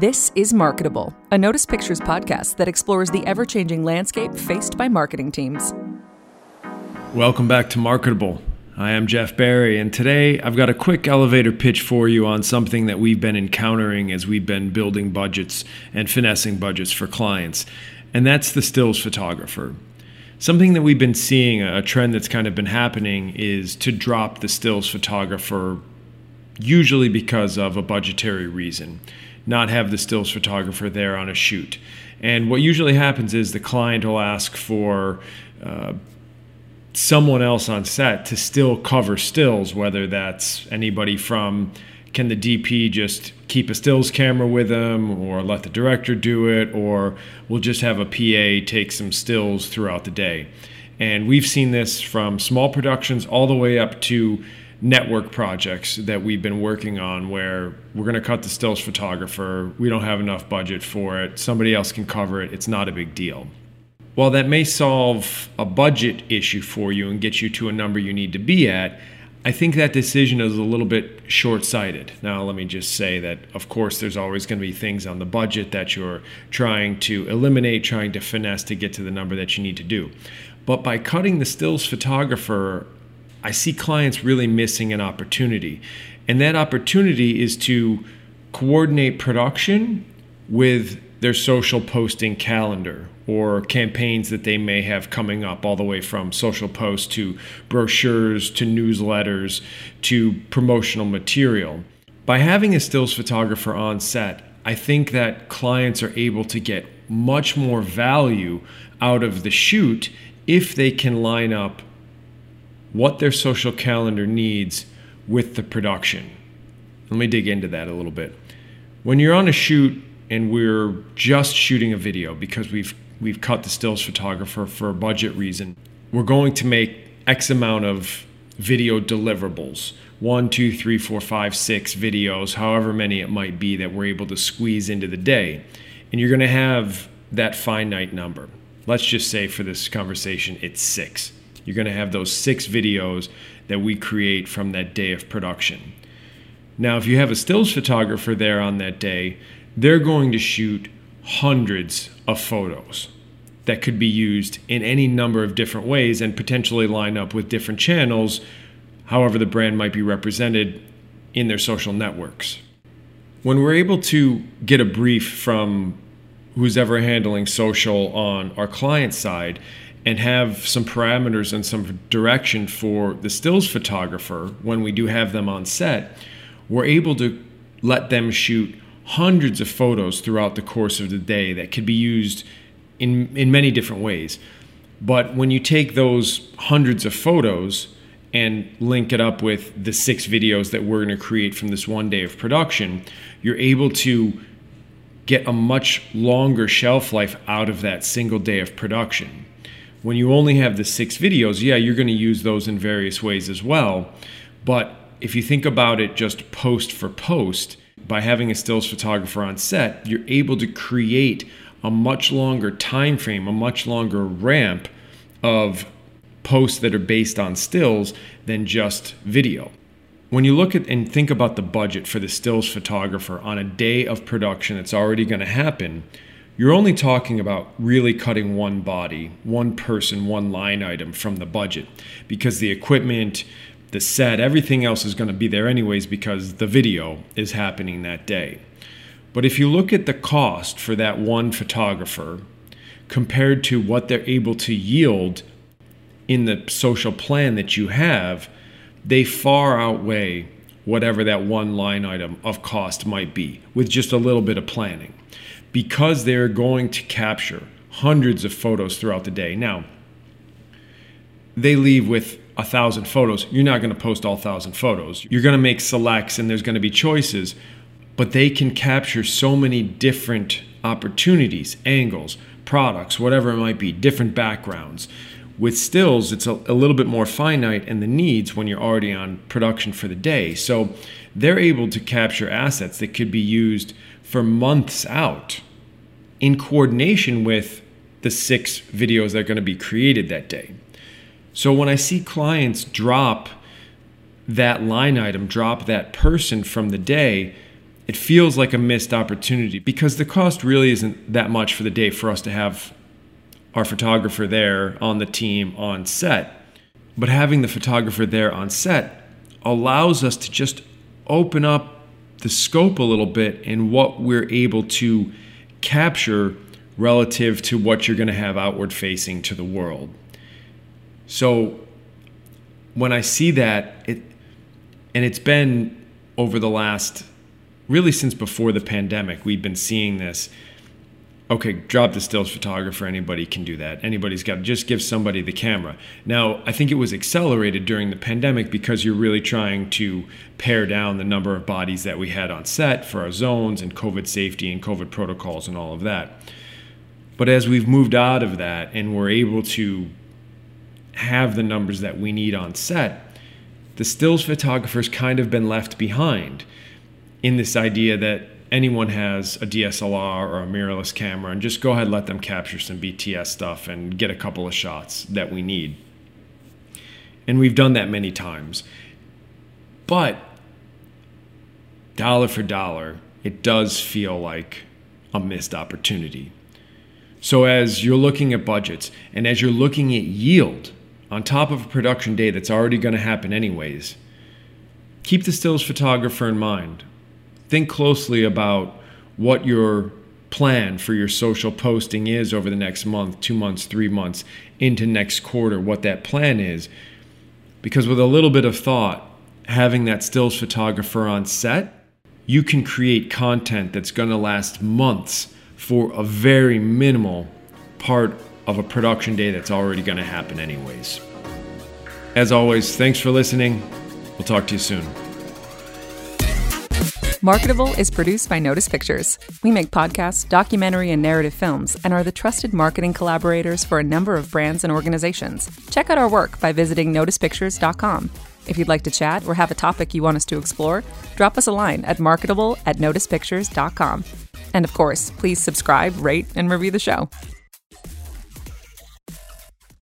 This is Marketable, a Notice Pictures podcast that explores the ever changing landscape faced by marketing teams. Welcome back to Marketable. I am Jeff Barry, and today I've got a quick elevator pitch for you on something that we've been encountering as we've been building budgets and finessing budgets for clients, and that's the stills photographer. Something that we've been seeing, a trend that's kind of been happening, is to drop the stills photographer, usually because of a budgetary reason not have the stills photographer there on a shoot. And what usually happens is the client will ask for uh, someone else on set to still cover stills, whether that's anybody from can the DP just keep a stills camera with them or let the director do it, or we'll just have a PA take some stills throughout the day. And we've seen this from small productions all the way up to network projects that we've been working on where we're going to cut the stills photographer. We don't have enough budget for it. Somebody else can cover it. It's not a big deal. While that may solve a budget issue for you and get you to a number you need to be at, I think that decision is a little bit short sighted. Now, let me just say that, of course, there's always going to be things on the budget that you're trying to eliminate, trying to finesse to get to the number that you need to do. But by cutting the stills photographer I see clients really missing an opportunity. And that opportunity is to coordinate production with their social posting calendar or campaigns that they may have coming up, all the way from social posts to brochures to newsletters to promotional material. By having a stills photographer on set, I think that clients are able to get much more value out of the shoot if they can line up what their social calendar needs with the production. Let me dig into that a little bit. When you're on a shoot and we're just shooting a video because we've we've cut the stills photographer for a budget reason, we're going to make X amount of video deliverables. One, two, three, four, five, six videos, however many it might be that we're able to squeeze into the day. And you're going to have that finite number. Let's just say for this conversation, it's six. You're going to have those six videos that we create from that day of production. Now, if you have a stills photographer there on that day, they're going to shoot hundreds of photos that could be used in any number of different ways and potentially line up with different channels, however, the brand might be represented in their social networks. When we're able to get a brief from who's ever handling social on our client side and have some parameters and some direction for the stills photographer when we do have them on set, we're able to let them shoot hundreds of photos throughout the course of the day that could be used in, in many different ways. But when you take those hundreds of photos and link it up with the six videos that we're going to create from this one day of production, you're able to get a much longer shelf life out of that single day of production when you only have the six videos, yeah, you're going to use those in various ways as well. But if you think about it just post for post, by having a stills photographer on set, you're able to create a much longer time frame, a much longer ramp of posts that are based on stills than just video. When you look at and think about the budget for the stills photographer on a day of production that's already going to happen, you're only talking about really cutting one body, one person, one line item from the budget because the equipment, the set, everything else is going to be there anyways because the video is happening that day. But if you look at the cost for that one photographer compared to what they're able to yield in the social plan that you have, they far outweigh whatever that one line item of cost might be with just a little bit of planning because they're going to capture hundreds of photos throughout the day. Now, they leave with a thousand photos. You're not going to post all thousand photos. You're going to make selects and there's going to be choices, but they can capture so many different opportunities, angles, products, whatever it might be, different backgrounds. With stills, it's a, a little bit more finite and the needs when you're already on production for the day. So they're able to capture assets that could be used for months out in coordination with the six videos that are going to be created that day. So when I see clients drop that line item, drop that person from the day, it feels like a missed opportunity because the cost really isn't that much for the day for us to have our photographer there on the team on set. But having the photographer there on set allows us to just open up the scope a little bit and what we're able to capture relative to what you're going to have outward facing to the world. So when I see that, it and it's been over the last really since before the pandemic, we've been seeing this. Okay, drop the stills photographer. Anybody can do that. Anybody's got to just give somebody the camera. Now, I think it was accelerated during the pandemic because you're really trying to pare down the number of bodies that we had on set for our zones and COVID safety and COVID protocols and all of that. But as we've moved out of that and we're able to have the numbers that we need on set, the stills photographer's kind of been left behind in this idea that anyone has a DSLR or a mirrorless camera and just go ahead and let them capture some BTS stuff and get a couple of shots that we need. And we've done that many times. But dollar for dollar, it does feel like a missed opportunity. So as you're looking at budgets and as you're looking at yield on top of a production day that's already going to happen anyways, keep the stills photographer in mind think closely about what your plan for your social posting is over the next month, two months, three months, into next quarter, what that plan is. Because with a little bit of thought, having that stills photographer on set, you can create content that's going to last months for a very minimal part of a production day that's already going to happen, anyways. As always, thanks for listening. We'll talk to you soon. Marketable is produced by Notice Pictures. We make podcasts, documentary, and narrative films, and are the trusted marketing collaborators for a number of brands and organizations. Check out our work by visiting noticepictures.com. If you'd like to chat or have a topic you want us to explore, drop us a line at marketable at noticepictures.com. And of course, please subscribe, rate, and review the show.